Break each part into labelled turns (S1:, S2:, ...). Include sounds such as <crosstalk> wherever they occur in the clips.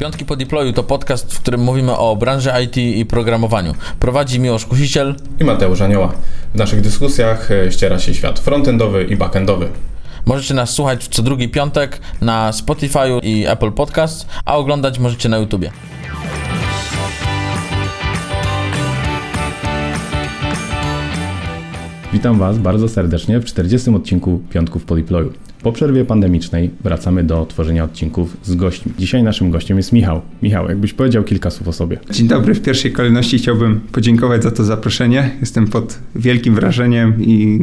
S1: Piątki po deployu to podcast, w którym mówimy o branży IT i programowaniu. Prowadzi Miłosz Kusiciel
S2: i Mateusz Anioła. W naszych dyskusjach e, ściera się świat frontendowy i backendowy.
S1: Możecie nas słuchać co drugi piątek na Spotify i Apple Podcast, a oglądać możecie na YouTubie.
S3: Witam Was bardzo serdecznie w 40. odcinku Piątków po deployu. Po przerwie pandemicznej wracamy do tworzenia odcinków z gośćmi. Dzisiaj naszym gościem jest Michał. Michał, jakbyś powiedział kilka słów o sobie.
S4: Dzień dobry. W pierwszej kolejności chciałbym podziękować za to zaproszenie. Jestem pod wielkim wrażeniem i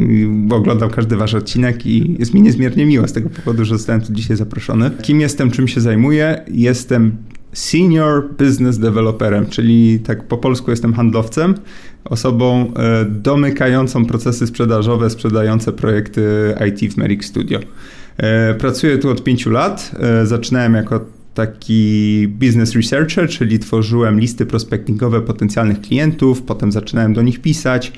S4: oglądam każdy wasz odcinek i jest mi niezmiernie miło z tego powodu, że zostałem tu dzisiaj zaproszony. Kim jestem, czym się zajmuję? Jestem senior business developerem, czyli tak po polsku jestem handlowcem, osobą e, domykającą procesy sprzedażowe, sprzedające projekty IT w Merrick Studio. E, pracuję tu od pięciu lat. E, zaczynałem jako taki business researcher, czyli tworzyłem listy prospectingowe potencjalnych klientów, potem zaczynałem do nich pisać.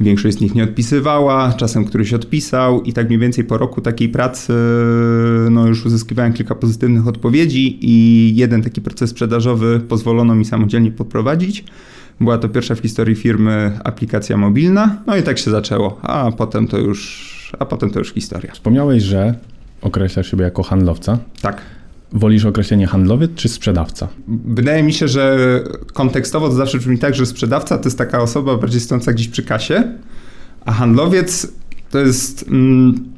S4: Większość z nich nie odpisywała, czasem któryś odpisał i tak mniej więcej po roku takiej pracy no już uzyskiwałem kilka pozytywnych odpowiedzi i jeden taki proces sprzedażowy pozwolono mi samodzielnie poprowadzić. Była to pierwsza w historii firmy aplikacja mobilna, no i tak się zaczęło, a potem to już, a potem to już historia.
S3: Wspomniałeś, że określasz siebie jako handlowca.
S4: Tak.
S3: Wolisz określenie handlowiec czy sprzedawca?
S4: Wydaje mi się, że kontekstowo to zawsze brzmi tak, że sprzedawca to jest taka osoba bardziej stojąca gdzieś przy kasie, a handlowiec to jest mm,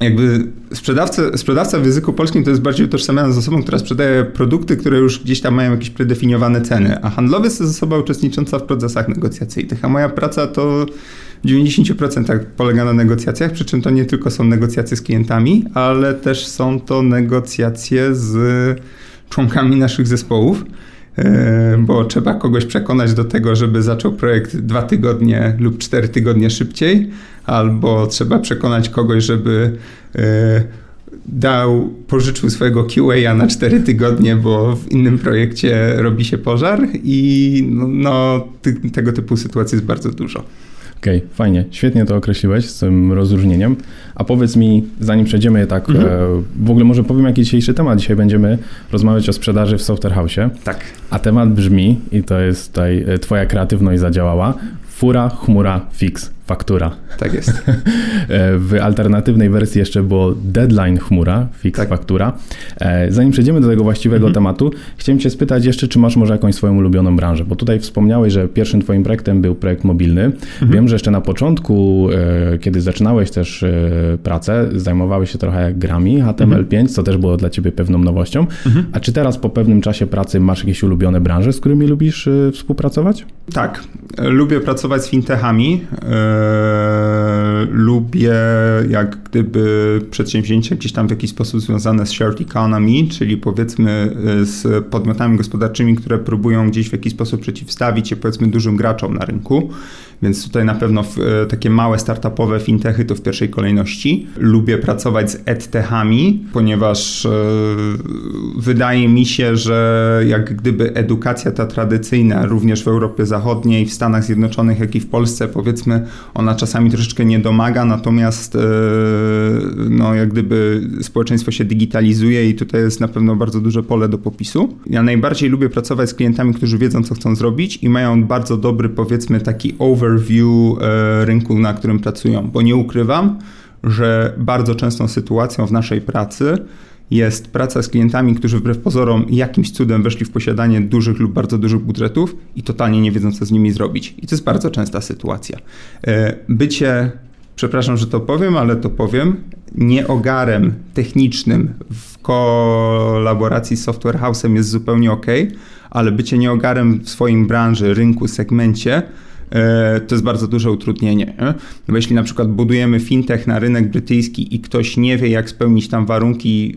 S4: jakby sprzedawca, sprzedawca w języku polskim to jest bardziej utożsamiany z osobą, która sprzedaje produkty, które już gdzieś tam mają jakieś predefiniowane ceny, a handlowiec to jest osoba uczestnicząca w procesach negocjacyjnych, a moja praca to w 90% polega na negocjacjach, przy czym to nie tylko są negocjacje z klientami, ale też są to negocjacje z członkami naszych zespołów e, bo trzeba kogoś przekonać do tego, żeby zaczął projekt dwa tygodnie lub cztery tygodnie szybciej, albo trzeba przekonać kogoś, żeby e, dał, pożyczył swojego QA na 4 tygodnie, bo w innym projekcie robi się pożar i no, no tego typu sytuacji jest bardzo dużo.
S3: Okej, okay, fajnie. Świetnie to określiłeś z tym rozróżnieniem. A powiedz mi, zanim przejdziemy tak, mhm. e, w ogóle może powiem jaki dzisiejszy temat. Dzisiaj będziemy rozmawiać o sprzedaży w Software House.
S4: Tak.
S3: A temat brzmi, i to jest tutaj e, twoja kreatywność zadziałała, fura, chmura, fix faktura.
S4: Tak jest.
S3: E, <laughs> w alternatywnej wersji jeszcze było deadline chmura, fix tak. faktura. E, zanim przejdziemy do tego właściwego mhm. tematu, chciałem Cię spytać jeszcze, czy masz może jakąś swoją ulubioną branżę? Bo tutaj wspomniałeś, że pierwszym Twoim projektem był projekt mobilny. Mhm. Wiem, że jeszcze na początku, e, kiedy zaczynałeś też pracę, zajmowałeś się trochę grami HTML5, mhm. co też było dla Ciebie pewną nowością. Mhm. A czy teraz po pewnym czasie pracy masz jakieś ulubione branże, z którymi lubisz współpracować?
S4: Tak. Lubię pracować z fintechami. Eee, lubię jak gdyby przedsięwzięcia gdzieś tam w jakiś sposób związane z shared economy, czyli powiedzmy e, z podmiotami gospodarczymi, które próbują gdzieś w jakiś sposób przeciwstawić się powiedzmy dużym graczom na rynku. Więc tutaj na pewno e, takie małe startupowe fintechy to w pierwszej kolejności. Lubię pracować z edtechami, ponieważ e, wydaje mi się, że jak gdyby edukacja ta tradycyjna również w Europie Zachodniej, w Stanach Zjednoczonych, jak i w Polsce powiedzmy, ona czasami troszeczkę nie domaga, natomiast e, no jak gdyby społeczeństwo się digitalizuje i tutaj jest na pewno bardzo duże pole do popisu. Ja najbardziej lubię pracować z klientami, którzy wiedzą co chcą zrobić i mają bardzo dobry powiedzmy taki over overview e, rynku, na którym pracują, bo nie ukrywam, że bardzo częstą sytuacją w naszej pracy jest praca z klientami, którzy wbrew pozorom jakimś cudem weszli w posiadanie dużych lub bardzo dużych budżetów i totalnie nie wiedzą, co z nimi zrobić. I to jest bardzo częsta sytuacja. E, bycie, przepraszam, że to powiem, ale to powiem, nieogarem technicznym w kolaboracji z Software House'em jest zupełnie ok, ale bycie nieogarem w swoim branży, rynku, segmencie to jest bardzo duże utrudnienie. Nie? Bo jeśli na przykład budujemy fintech na rynek brytyjski i ktoś nie wie, jak spełnić tam warunki,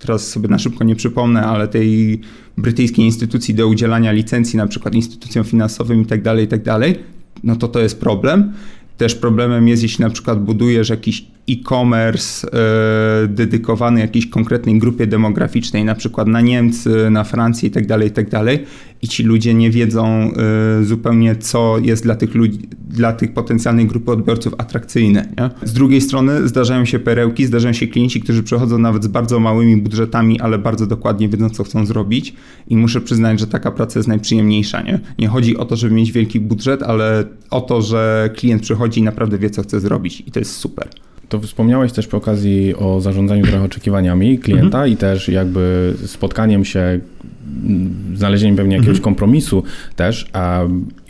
S4: teraz sobie na szybko nie przypomnę, ale tej brytyjskiej instytucji do udzielania licencji, na przykład instytucjom finansowym tak tak dalej, no to to jest problem. Też problemem jest, jeśli na przykład budujesz jakiś e-commerce e, dedykowany jakiejś konkretnej grupie demograficznej, na przykład na Niemcy, na Francję itd., tak itd. Tak I ci ludzie nie wiedzą e, zupełnie, co jest dla tych ludzi, dla tych potencjalnej grupy odbiorców atrakcyjne. Nie? Z drugiej strony zdarzają się perełki, zdarzają się klienci, którzy przychodzą nawet z bardzo małymi budżetami, ale bardzo dokładnie wiedzą, co chcą zrobić. I muszę przyznać, że taka praca jest najprzyjemniejsza. Nie, nie chodzi o to, żeby mieć wielki budżet, ale o to, że klient przychodzi i naprawdę wie, co chce zrobić. I to jest super.
S3: To wspomniałeś też przy okazji o zarządzaniu trochę oczekiwaniami klienta mhm. i też jakby spotkaniem się, znalezieniem pewnie jakiegoś mhm. kompromisu też. A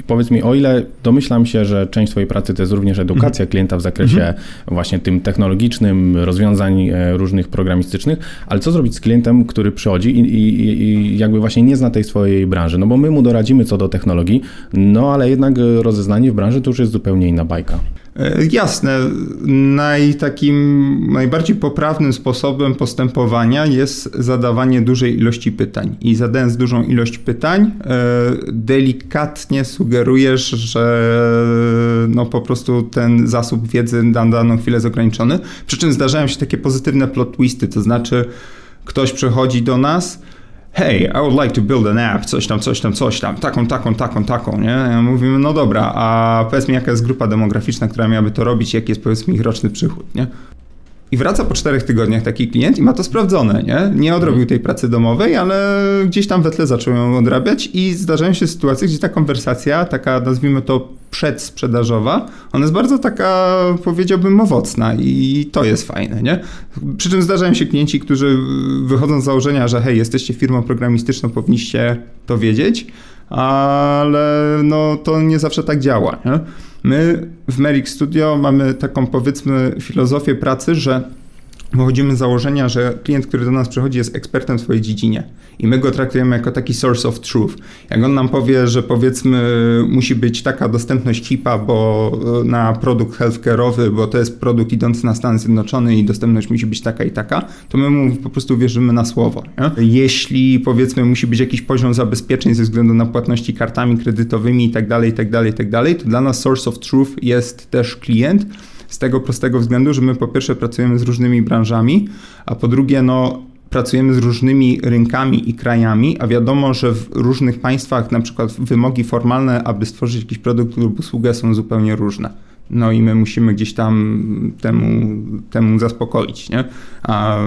S3: powiedz mi, o ile domyślam się, że część swojej pracy to jest również edukacja mhm. klienta w zakresie mhm. właśnie tym technologicznym, rozwiązań e, różnych programistycznych, ale co zrobić z klientem, który przychodzi i, i, i jakby właśnie nie zna tej swojej branży? No bo my mu doradzimy co do technologii, no ale jednak rozeznanie w branży to już jest zupełnie inna bajka.
S4: E, jasne, naj, takim najbardziej poprawnym sposobem postępowania jest zadawanie dużej ilości pytań. I zadając dużą ilość pytań, e, delikatnie sugerujesz, że no po prostu ten zasób wiedzy na daną chwilę jest ograniczony. Przy czym zdarzają się takie pozytywne plot twisty, to znaczy ktoś przychodzi do nas, hey, I would like to build an app, coś tam, coś tam, coś tam, taką, taką, taką, taką, nie? Mówimy, no dobra, a powiedz mi, jaka jest grupa demograficzna, która miałaby to robić, jaki jest, powiedzmy, ich roczny przychód, nie? I wraca po czterech tygodniach taki klient i ma to sprawdzone, nie? Nie odrobił tej pracy domowej, ale gdzieś tam we tle zaczął ją odrabiać i zdarzają się sytuacje, gdzie ta konwersacja, taka nazwijmy to przedsprzedażowa, ona jest bardzo taka, powiedziałbym, owocna i to jest fajne, nie? Przy czym zdarzają się klienci, którzy wychodzą z założenia, że hej, jesteście firmą programistyczną, powinniście to wiedzieć, ale no to nie zawsze tak działa, nie? My w Merrick Studio mamy taką powiedzmy filozofię pracy, że wychodzimy z założenia, że klient, który do nas przychodzi, jest ekspertem w swojej dziedzinie i my go traktujemy jako taki source of truth. Jak on nam powie, że powiedzmy musi być taka dostępność HIPA, bo e, na produkt healthcare'owy, bo to jest produkt idący na Stany Zjednoczone i dostępność musi być taka i taka, to my mu po prostu wierzymy na słowo. Nie? Jeśli powiedzmy musi być jakiś poziom zabezpieczeń ze względu na płatności kartami kredytowymi i tak dalej, i tak dalej, i tak dalej, to dla nas source of truth jest też klient, z tego prostego względu, że my po pierwsze pracujemy z różnymi branżami, a po drugie, no pracujemy z różnymi rynkami i krajami, a wiadomo, że w różnych państwach na przykład wymogi formalne, aby stworzyć jakiś produkt lub usługę są zupełnie różne. No i my musimy gdzieś tam temu, temu zaspokoić, nie? A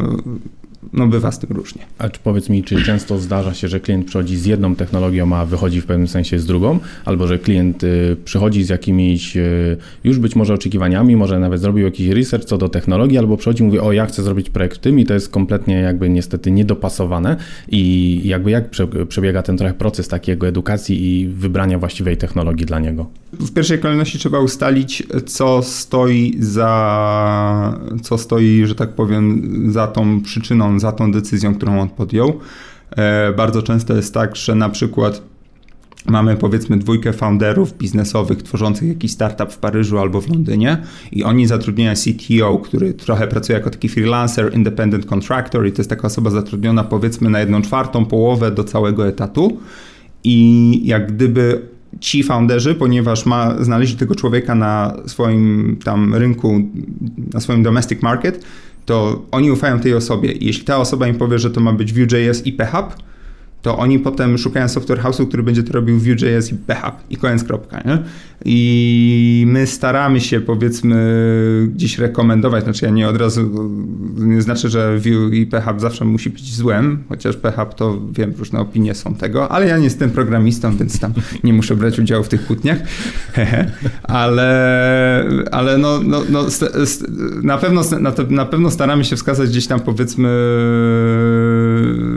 S4: no bywa z tym różnie.
S3: A czy powiedz mi, czy często zdarza się, że klient przychodzi z jedną technologią, a wychodzi w pewnym sensie z drugą, albo że klient y, przychodzi z jakimiś y, już być może oczekiwaniami, może nawet zrobił jakiś research co do technologii, albo przychodzi i mówi, o ja chcę zrobić projekt w tym i to jest kompletnie jakby niestety niedopasowane i jakby jak przebiega ten trochę proces takiego edukacji i wybrania właściwej technologii dla niego?
S4: W pierwszej kolejności trzeba ustalić, co stoi za, co stoi, że tak powiem, za tą przyczyną za tą decyzją, którą on podjął. E, bardzo często jest tak, że na przykład mamy powiedzmy dwójkę founderów biznesowych tworzących jakiś startup w Paryżu albo w Londynie i oni zatrudniają CTO, który trochę pracuje jako taki freelancer, independent contractor i to jest taka osoba zatrudniona powiedzmy na jedną czwartą połowę do całego etatu i jak gdyby ci founderzy, ponieważ ma znaleźli tego człowieka na swoim tam rynku, na swoim domestic market, to oni ufają tej osobie. Jeśli ta osoba im powie, że to ma być Vue.js i PHP, to oni potem szukają software house'u, który będzie to robił Vue.js i PHP i koniec kropka. Nie? I my staramy się powiedzmy gdzieś rekomendować, znaczy ja nie od razu, nie znaczy, że Vue i PHP zawsze musi być złem, chociaż PHP to wiem, różne opinie są tego, ale ja nie jestem programistą, więc tam nie muszę brać udziału w tych kłótniach, ale, ale no, no, no na, pewno, na pewno staramy się wskazać gdzieś tam powiedzmy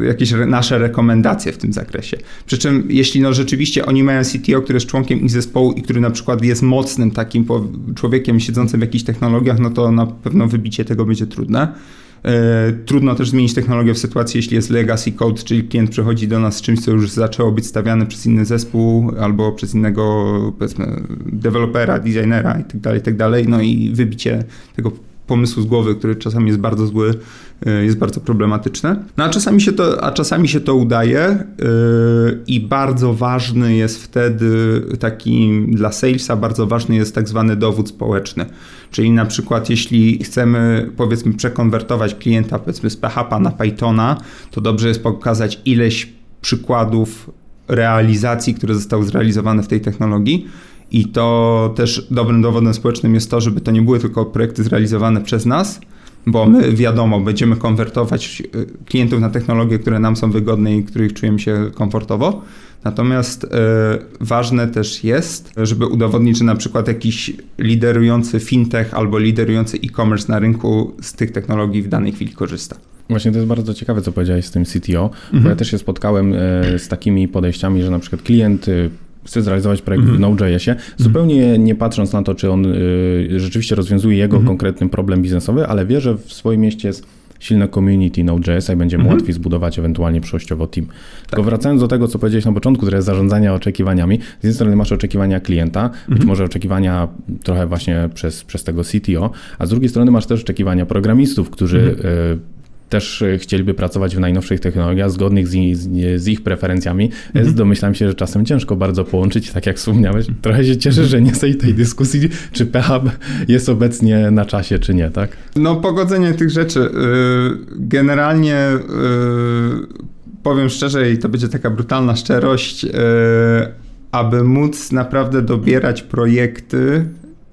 S4: jakieś nasze rekomendacje w tym zakresie. Przy czym jeśli no rzeczywiście oni mają CTO, który jest członkiem ich zespołu i który na przykład jest mocnym takim człowiekiem siedzącym w jakichś technologiach, no to na pewno wybicie tego będzie trudne. E, trudno też zmienić technologię w sytuacji, jeśli jest legacy code, czyli klient przychodzi do nas z czymś, co już zaczęło być stawiane przez inny zespół albo przez innego, powiedzmy, dewelopera, designera itd., tak itd. Tak no i wybicie tego pomysłu z głowy, który czasami jest bardzo zły, jest bardzo problematyczne. No a czasami się to, a czasami się to udaje yy, i bardzo ważny jest wtedy taki dla salesa bardzo ważny jest tak zwany dowód społeczny. Czyli na przykład jeśli chcemy powiedzmy przekonwertować klienta powiedzmy z PHP na Pythona, to dobrze jest pokazać ileś przykładów realizacji, które zostały zrealizowane w tej technologii. I to też dobrym dowodem społecznym jest to, żeby to nie były tylko projekty zrealizowane przez nas, bo my wiadomo, będziemy konwertować y, klientów na technologie, które nam są wygodne i których czujemy się komfortowo. Natomiast y, ważne też jest, żeby udowodnić, że na przykład jakiś liderujący fintech albo liderujący e-commerce na rynku z tych technologii w danej chwili korzysta.
S3: Właśnie to jest bardzo ciekawe, co powiedziałeś z tym CTO, mhm. bo ja też się spotkałem e, z takimi podejściami, że na przykład klient y, chce zrealizować projekt mm -hmm. w Node.jsie, zupełnie nie patrząc na to, czy on y, rzeczywiście rozwiązuje jego mm -hmm. konkretny problem biznesowy, ale wie, że w swoim mieście jest silne community Node.js i będzie mu mm -hmm. łatwiej zbudować ewentualnie przyszłościowo team. Tak. Tylko wracając do tego, co powiedziałeś na początku, które jest zarządzanie oczekiwaniami, z jednej strony masz oczekiwania klienta, być mhm. może oczekiwania trochę właśnie przez, przez tego CTO, a z drugiej strony masz też oczekiwania programistów, którzy y, też e, chcieliby pracować w najnowszych technologiach, zgodnych z, ich, z ich preferencjami. Mhm. Domyślam się, że czasem ciężko bardzo połączyć, tak jak wspomniałeś. Trochę się cieszę, że nie z tej dyskusji, czy PHP jest obecnie na czasie, czy nie, tak?
S4: No, pogodzenie tych rzeczy. Y, generalnie y, powiem szczerze, i to będzie taka brutalna szczerość, y, aby móc naprawdę dobierać projekty,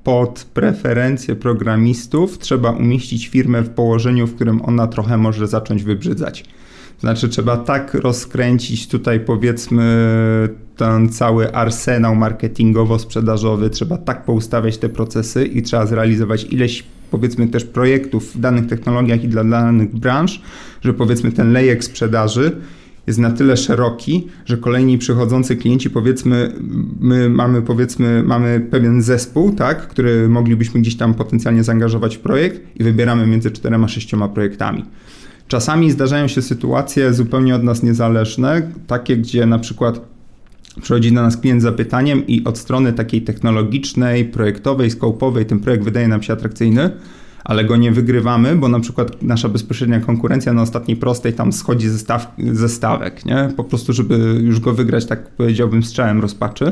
S4: pod preferencje programistów trzeba umieścić firmę w położeniu, w którym ona trochę może zacząć wybrzydzać. Znaczy, trzeba tak rozkręcić tutaj, powiedzmy, ten cały arsenał marketingowo-sprzedażowy, trzeba tak poustawiać te procesy i trzeba zrealizować ileś, powiedzmy, też projektów w danych technologiach i dla danych branż, że powiedzmy ten lejek sprzedaży jest na tyle szeroki, że kolejni przychodzący klienci, powiedzmy, my mamy, powiedzmy, mamy pewien zespół, tak, który moglibyśmy gdzieś tam potencjalnie zaangażować w projekt i wybieramy między czterema, sześcioma projektami. Czasami zdarzają się sytuacje zupełnie od nas niezależne, takie, gdzie na przykład przychodzi do nas klient z zapytaniem i od strony takiej technologicznej, projektowej, skopowej ten projekt wydaje nam się atrakcyjny, ale go nie wygrywamy, bo na przykład nasza bezpośrednia konkurencja na ostatniej prostej tam schodzi ze, staw, ze stawek, nie? Po prostu, żeby już go wygrać, tak powiedziałbym, strzałem rozpaczy.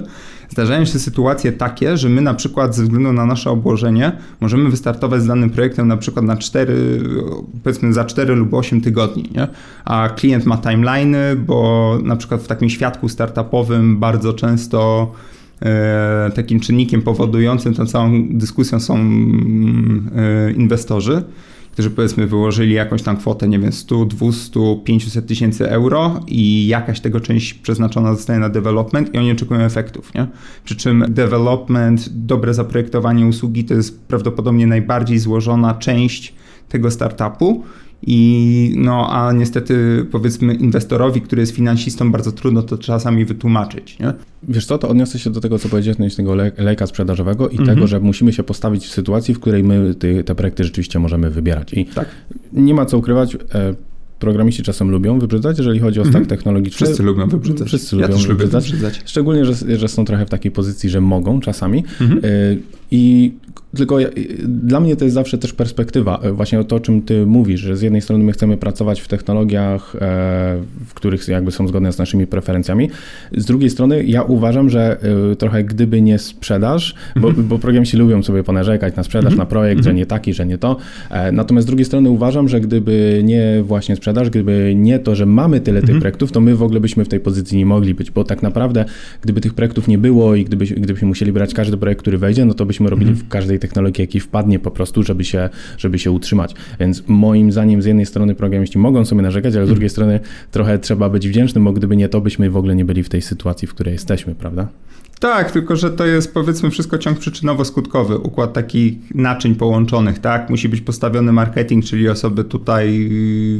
S4: Zdarzają się sytuacje takie, że my na przykład ze względu na nasze obłożenie możemy wystartować z danym projektem na przykład na 4, powiedzmy za 4 lub 8 tygodni, nie? a klient ma timeliny, bo na przykład w takim świadku startupowym bardzo często takim czynnikiem powodującym tę całą dyskusję są e, inwestorzy, którzy powiedzmy wyłożyli jakąś tam kwotę, nie wiem, 100, 200, 500 tysięcy euro i jakaś tego część przeznaczona zostaje na development i oni oczekują efektów, nie? Przy czym development, dobre zaprojektowanie usługi to jest prawdopodobnie najbardziej złożona część tego startupu i no, a niestety powiedzmy inwestorowi, który jest finansistą, bardzo trudno to czasami wytłumaczyć. Nie?
S3: Wiesz co, to odniosę się do tego, co powiedziałeś, tego lejka sprzedażowego i mhm. tego, że musimy się postawić w sytuacji, w której my te, te projekty rzeczywiście możemy wybierać. I tak. nie ma co ukrywać, e, programiści czasem lubią wybrzydzać, jeżeli chodzi o stack mhm. technologiczny.
S4: Wszyscy lubią wybrzydzać.
S3: Wszyscy ja lubią wybrzydzać. wybrzydzać. Szczególnie, że, że są trochę w takiej pozycji, że mogą czasami. Mhm. Y I tylko dla mnie to jest zawsze też perspektywa, e, właśnie o to, o czym ty mówisz, że z jednej strony my chcemy pracować w technologiach, e, w których jakby są zgodne z naszymi preferencjami, z drugiej strony ja uważam, że e, trochę gdyby nie sprzedaż, bo, mm -hmm. bo programiści lubią sobie ponarzekać na sprzedaż, mm -hmm. na projekt, że mhm. nie taki, że nie to, natomiast z drugiej strony uważam, że gdyby nie właśnie sprzedaż, gdyby nie to, że mamy tyle tych projektów, to my w ogóle byśmy w tej pozycji nie mogli być, bo tak naprawdę gdyby tych projektów nie było i gdyby, gdybyśmy musieli brać każdy projekt, który wejdzie, no to byśmy robili mhm. w każdej technologii, jaki wpadnie po prostu, żeby się, żeby się utrzymać. Więc moim zdaniem z jednej strony programiści mogą sobie narzekać, ale z drugiej strony trochę trzeba być wdzięcznym, bo gdyby nie to, byśmy w ogóle nie byli w tej sytuacji, w której jesteśmy, prawda?
S4: Tak, tylko że to jest powiedzmy wszystko ciąg przyczynowo-skutkowy, układ takich naczyń połączonych, tak? Musi być postawiony marketing, czyli osoby tutaj,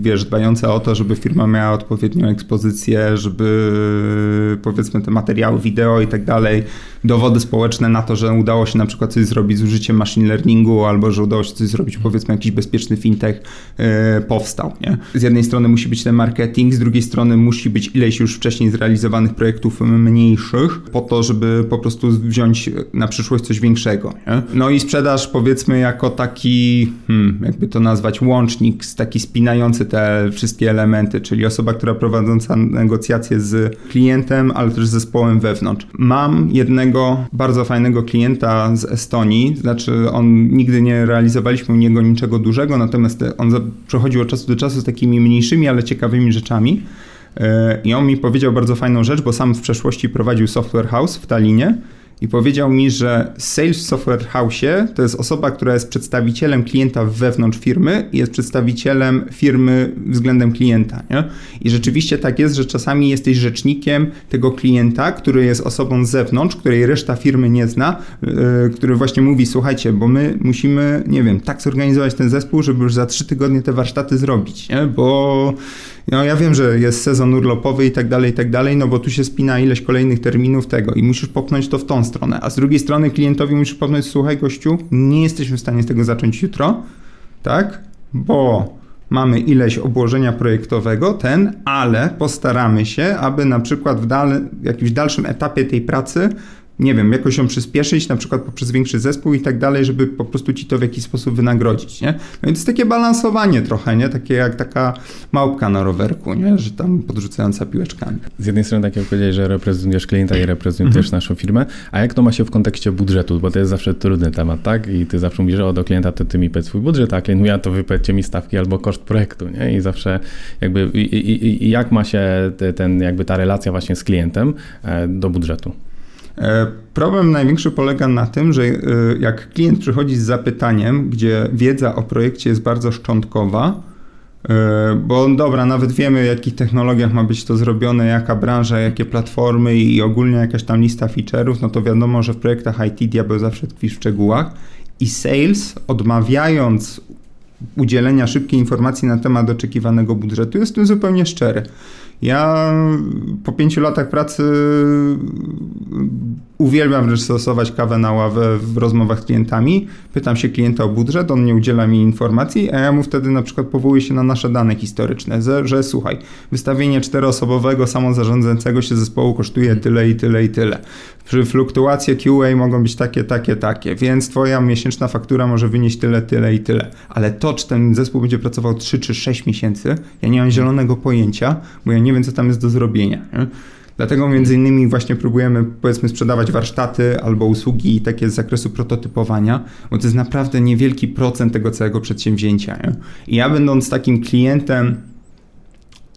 S4: wiesz, dbające o to, żeby firma miała odpowiednią ekspozycję, żeby powiedzmy te materiały wideo i tak dalej, dowody społeczne na to, że udało się na przykład coś zrobić z użyciem machine learningu, albo że udało się coś zrobić, powiedzmy jakiś bezpieczny fintech e, powstał. Nie? Z jednej strony musi być ten marketing, z drugiej strony musi być ileś już wcześniej zrealizowanych projektów mniejszych, po to, żeby po prostu wziąć na przyszłość coś większego. Nie? No i sprzedaż powiedzmy jako taki, hmm, jakby to nazwać, łącznik, taki spinający te wszystkie elementy, czyli osoba, która prowadząca negocjacje z klientem, ale też z zespołem wewnątrz. Mam jednego bardzo fajnego klienta z Estonii, znaczy on nigdy nie realizowaliśmy u niego niczego dużego, natomiast on przechodził od czasu do czasu z takimi mniejszymi, ale ciekawymi rzeczami. E, I on mi powiedział bardzo fajną rzecz, bo sam w przeszłości prowadził software house w Talinie i powiedział mi, że sales software house to jest osoba, która jest przedstawicielem klienta wewnątrz firmy i jest przedstawicielem firmy względem klienta. Nie? I rzeczywiście tak jest, że czasami jesteś rzecznikiem tego klienta, który jest osobą z zewnątrz, której reszta firmy nie zna, yy, który właśnie mówi: Słuchajcie, bo my musimy, nie wiem, tak zorganizować ten zespół, żeby już za trzy tygodnie te warsztaty zrobić, nie? bo no ja wiem, że jest sezon urlopowy i tak dalej, i tak dalej, no bo tu się spina ileś kolejnych terminów tego i musisz popchnąć to w tą stronę, a z drugiej strony klientowi musisz popchnąć, słuchaj gościu, nie jesteśmy w stanie z tego zacząć jutro, tak, bo mamy ileś obłożenia projektowego, ten, ale postaramy się, aby na przykład w dal, jakimś dalszym etapie tej pracy nie wiem, jakoś ją przyspieszyć, na przykład poprzez większy zespół i tak dalej, żeby po prostu ci to w jakiś sposób wynagrodzić, nie? No i to jest takie balansowanie trochę, nie? Takie jak taka małpka na rowerku, nie? Że tam podrzucająca piłeczkami.
S3: Z jednej strony, tak jak powiedziałeś, że reprezentujesz klienta i reprezentujesz mhm. naszą firmę, a jak to ma się w kontekście budżetu? Bo to jest zawsze trudny temat, tak? I ty zawsze mówisz, o do klienta to ty mi powiedz swój budżet, a klient mówi, a to wypowiedzcie mi stawki albo koszt projektu, nie? I zawsze jakby, i, i, i jak ma się ten, jakby ta relacja właśnie z klientem e, do budżetu?
S4: E, problem największy polega na tym, że e, jak klient przychodzi z zapytaniem, gdzie wiedza o projekcie jest bardzo szczątkowa, e, bo dobra, nawet wiemy, w jakich technologiach ma być to zrobione, jaka branża, jakie platformy i ogólnie jakaś tam lista feature'ów, no to wiadomo, że w projektach IT diabeł zawsze tkwi w szczegółach. I sales, odmawiając udzielenia szybkiej informacji na temat oczekiwanego budżetu, jest tym zupełnie szczery. Ja po pięciu latach pracy uwielbiam wręcz stosować kawę na ławę w rozmowach z klientami. Pytam się klienta o budżet, on nie udziela mi informacji, a ja mu wtedy na przykład powołuję się na nasze dane historyczne, że, że słuchaj, wystawienie czteroosobowego samozarządzającego się zespołu kosztuje tyle i tyle i tyle. Przy fluktuacje QA mogą być takie, takie, takie, więc twoja miesięczna faktura może wynieść tyle, tyle i tyle. Ale to, czy ten zespół będzie pracował 3 czy 6 miesięcy, ja nie mam zielonego pojęcia, bo ja nie wiem, co tam jest do zrobienia. Nie? Dlatego między innymi właśnie próbujemy powiedzmy sprzedawać warsztaty albo usługi takie z zakresu prototypowania, bo to jest naprawdę niewielki procent tego całego przedsięwzięcia. Nie? I ja będąc takim klientem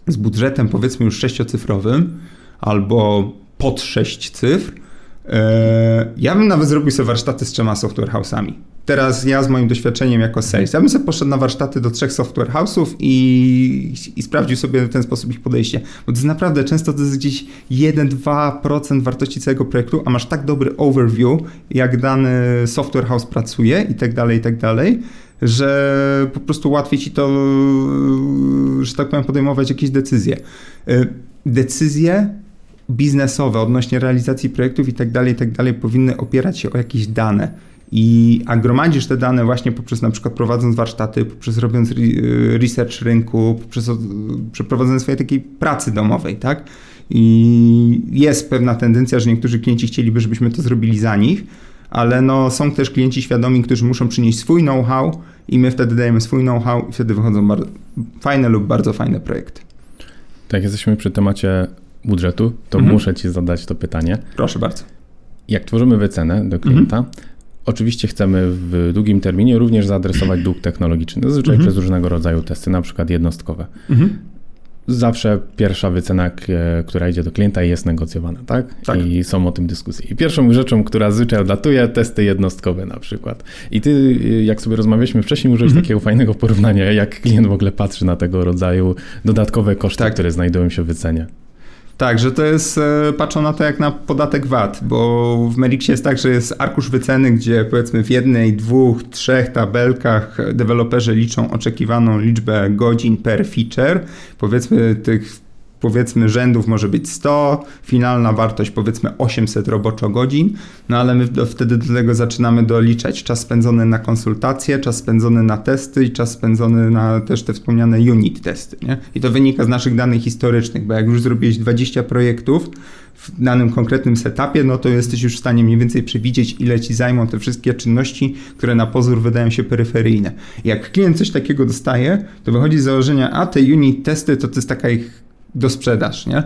S4: z budżetem powiedzmy już sześciocyfrowym albo pod sześć cyfr, e, ja bym nawet zrobił sobie warsztaty z trzema software house'ami teraz ja z moim doświadczeniem jako sales, ja bym sobie poszedł na warsztaty do trzech software house'ów i, i sprawdził sobie w ten sposób ich podejście. Bo to jest naprawdę często to jest gdzieś 1-2% wartości całego projektu, a masz tak dobry overview, jak dany software house pracuje i tak dalej, i tak dalej, że po prostu łatwiej ci to, że tak powiem, podejmować jakieś decyzje. Y, decyzje biznesowe odnośnie realizacji projektów i tak dalej, i tak dalej powinny opierać się o jakieś dane i, a gromadzisz te dane właśnie poprzez na przykład prowadząc warsztaty, poprzez robiąc research rynku, poprzez przeprowadzenie swojej takiej pracy domowej, tak? I jest pewna tendencja, że niektórzy klienci chcieliby, żebyśmy to zrobili za nich, ale no, są też klienci świadomi, którzy muszą przynieść swój know-how i my wtedy dajemy swój know-how i wtedy wychodzą bardzo fajne lub bardzo fajne projekty.
S3: Tak, jesteśmy przy temacie budżetu, to mhm. muszę Ci zadać to pytanie.
S4: Proszę bardzo.
S3: Jak tworzymy wycenę do klienta, mhm. Oczywiście chcemy w długim terminie również zaadresować dług technologiczny, zazwyczaj mhm. przez różnego rodzaju testy, na przykład jednostkowe. Mhm. Zawsze pierwsza wycena, która idzie do klienta jest negocjowana, tak? tak? I są o tym dyskusje. I pierwszą rzeczą, która zazwyczaj odlatuje, testy jednostkowe na przykład. I ty, jak sobie rozmawialiśmy wcześniej, użyłeś mhm. takiego fajnego porównania, jak klient w ogóle patrzy na tego rodzaju dodatkowe koszty, tak. które znajdują się w wycenie.
S4: Tak, że to jest, e, patrzą na to jak na podatek VAT, bo w Melixie jest tak, że jest arkusz wyceny, gdzie powiedzmy w jednej, dwóch, trzech tabelkach deweloperzy liczą oczekiwaną liczbę godzin per feature. Powiedzmy tych powiedzmy rzędów może być 100, finalna wartość powiedzmy 800 roboczo-godzin, no ale my do, wtedy do tego zaczynamy doliczać czas spędzony na konsultacje, czas spędzony na testy i czas spędzony na też te wspomniane unit testy. Nie? I to wynika z naszych danych historycznych, bo jak już zrobiłeś 20 projektów, w danym konkretnym setupie, no to jesteś już w stanie mniej więcej przewidzieć, ile ci zajmą te wszystkie czynności, które na pozór wydają się peryferyjne. Jak klient coś takiego dostaje, to wychodzi z założenia, a te unit testy to to jest taka ich do sprzedaż, nie?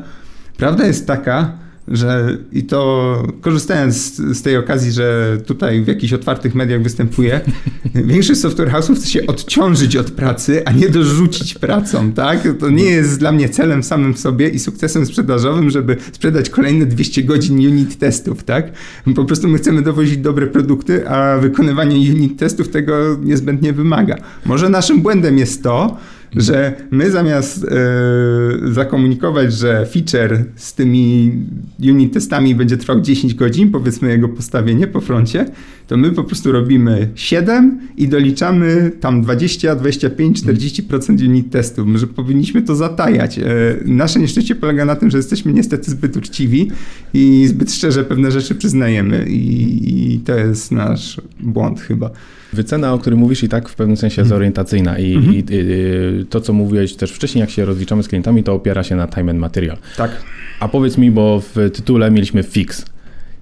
S4: Prawda jest taka, że i to korzystając z, z, tej okazji, że tutaj w jakichś otwartych mediach występuję, <laughs> większość software house'ów chce się odciążyć od pracy, a nie dorzucić pracą, tak? To nie jest dla mnie celem samym sobie i sukcesem sprzedażowym, żeby sprzedać kolejne 200 godzin unit testów, tak? Po prostu my chcemy dowozić dobre produkty, a wykonywanie unit testów tego niezbędnie wymaga. Może naszym błędem jest to, że my zamiast e, zakomunikować, że feature z tymi unit testami będzie trwał 10 godzin, powiedzmy jego postawienie po froncie, to my po prostu robimy 7 i doliczamy tam 20, 25, 40% unit testów, że powinniśmy to zatajać. E, nasze nieszczęście polega na tym, że jesteśmy niestety zbyt uczciwi i zbyt szczerze pewne rzeczy przyznajemy i, i to jest nasz błąd chyba.
S3: Wycena, o której mówisz, i tak w pewnym sensie jest mhm. orientacyjna. I, mhm. i, i, to, co mówiłeś też wcześniej, jak się rozliczamy z klientami, to opiera się na time and material.
S4: Tak.
S3: A powiedz mi, bo w tytule mieliśmy fix.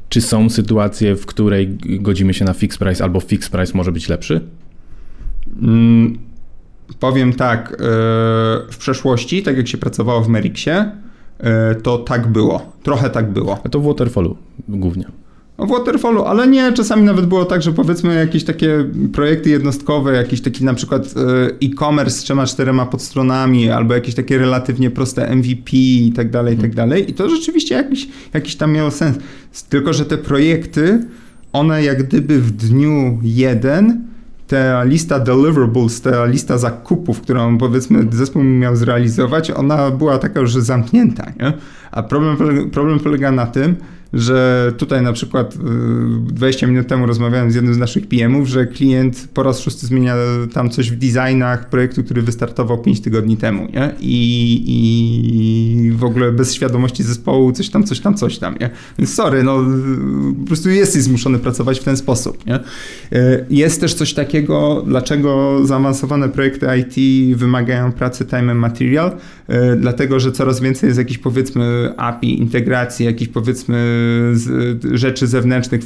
S3: Czy są sytuacje, w której godzimy się na fix price albo fix price może być lepszy?
S4: Mm, powiem tak. E, w przeszłości, tak jak się pracowało w Merixie, e, to tak było. Trochę tak było.
S3: A to w Waterfallu głównie.
S4: W Waterfallu, ale nie, czasami nawet było tak, że powiedzmy jakieś takie projekty jednostkowe, jakiś taki na przykład e, e-commerce z trzema, czterema podstronami, albo jakieś takie relatywnie proste MVP i tak dalej, i tak dalej. I to rzeczywiście jakiś, jakiś tam miało sens. Tylko, że te projekty, one jak gdyby w dniu jeden ta lista deliverables, ta lista zakupów, którą powiedzmy zespół miał zrealizować, ona była taka już zamknięta. Nie? A problem, problem polega na tym, że tutaj na przykład 20 y, minut temu rozmawiałem z jednym z naszych PM-ów, że klient po raz szósty zmienia tam coś w designach projektu, który wystartował 5 tygodni temu, nie? I, I w ogóle bez świadomości zespołu coś tam, coś tam, coś tam, nie? Więc sorry, no po prostu jesteś zmuszony pracować w ten sposób, nie? Y, jest też coś takiego, dlaczego zaawansowane projekty IT wymagają pracy time and material, dlatego, że coraz więcej jest jakichś powiedzmy API, integracji, jakichś powiedzmy rzeczy zewnętrznych,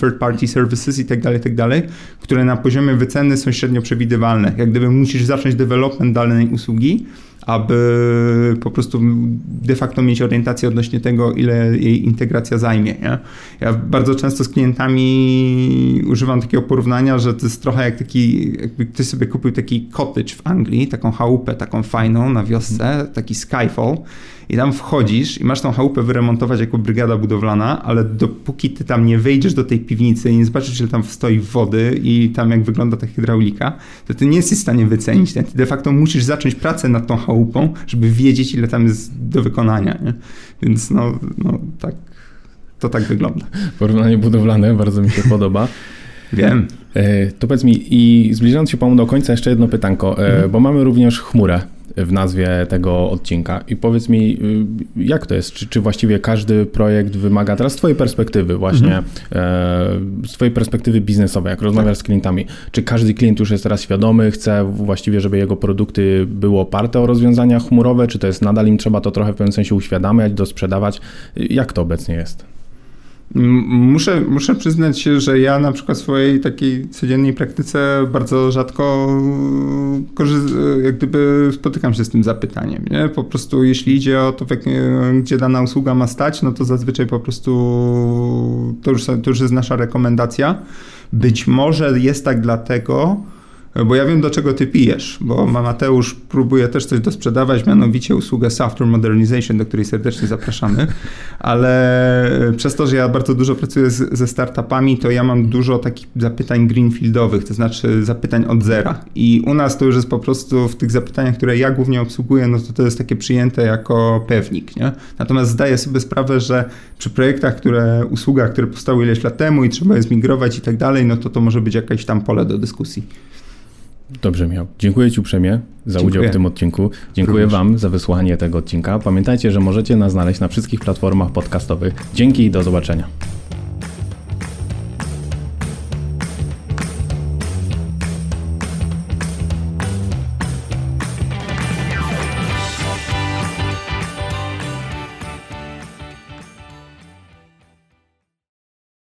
S4: third party services i tak dalej, tak dalej, które na poziomie wyceny są średnio przewidywalne. Jak gdyby musisz zacząć development danej usługi, aby po prostu de facto mieć orientację odnośnie tego, ile jej integracja zajmie. Nie? Ja bardzo często z klientami używam takiego porównania, że to jest trochę jak taki, jakby ktoś sobie kupił taki cottage w Anglii, taką chałupę, taką fajną na wiosce, taki skyfall i tam wchodzisz i masz tą chałupę wyremontować jako brygada budowlana, ale dopóki ty tam nie wejdziesz do tej piwnicy i nie zobaczysz, ile tam stoi wody i tam jak wygląda ta hydraulika, to ty nie jesteś w stanie wycenić. Ty de facto musisz zacząć pracę nad tą chałupą, żeby wiedzieć, ile tam jest do wykonania. Nie? Więc no, no tak, to tak wygląda.
S3: Porównanie budowlane bardzo mi się <laughs> podoba.
S4: Wiem.
S3: E, to powiedz mi, i zbliżając się Panu do końca, jeszcze jedno pytanko, e, mhm. bo mamy również chmurę w nazwie tego odcinka. I powiedz mi, y, jak to jest? Czy, czy właściwie każdy projekt wymaga, teraz z Twojej perspektywy właśnie, mhm. e, z Twojej perspektywy biznesowej, jak rozmawiasz tak. z klientami, czy każdy klient już jest teraz świadomy, chce właściwie, żeby jego produkty były oparte o rozwiązania chmurowe, czy to jest nadal im trzeba to trochę w pewnym sensie uświadamiać, dosprzedawać? Jak to obecnie jest?
S4: Muszę, muszę przyznać się, że ja na przykład w swojej takiej codziennej praktyce bardzo rzadko jak gdyby spotykam się z tym zapytaniem. Nie? Po prostu jeśli idzie o to, gdzie dana usługa ma stać, no to zazwyczaj po prostu to już, to już jest nasza rekomendacja. Być może jest tak dlatego, bo ja wiem, do czego ty pijesz, bo Mateusz próbuje też coś dosprzedawać, mianowicie usługę Software Modernization, do której serdecznie zapraszamy, ale przez to, że ja bardzo dużo pracuję z, ze startupami, to ja mam dużo takich zapytań greenfieldowych, to znaczy zapytań od zera i u nas to już jest po prostu w tych zapytaniach, które ja głównie obsługuję, no to to jest takie przyjęte jako pewnik, nie? Natomiast zdaję sobie sprawę, że przy projektach, które, usługach, które powstały ileś lat temu i trzeba je zmigrować i tak dalej, no to to może być jakieś tam pole do dyskusji.
S3: Dobrze, miał. Dziękuję Ci uprzejmie za
S4: Dziękuję.
S3: udział w tym odcinku. Dziękuję
S4: Również.
S3: Wam za wysłuchanie tego odcinka. Pamiętajcie, że możecie nas znaleźć na wszystkich platformach podcastowych. Dzięki i do zobaczenia.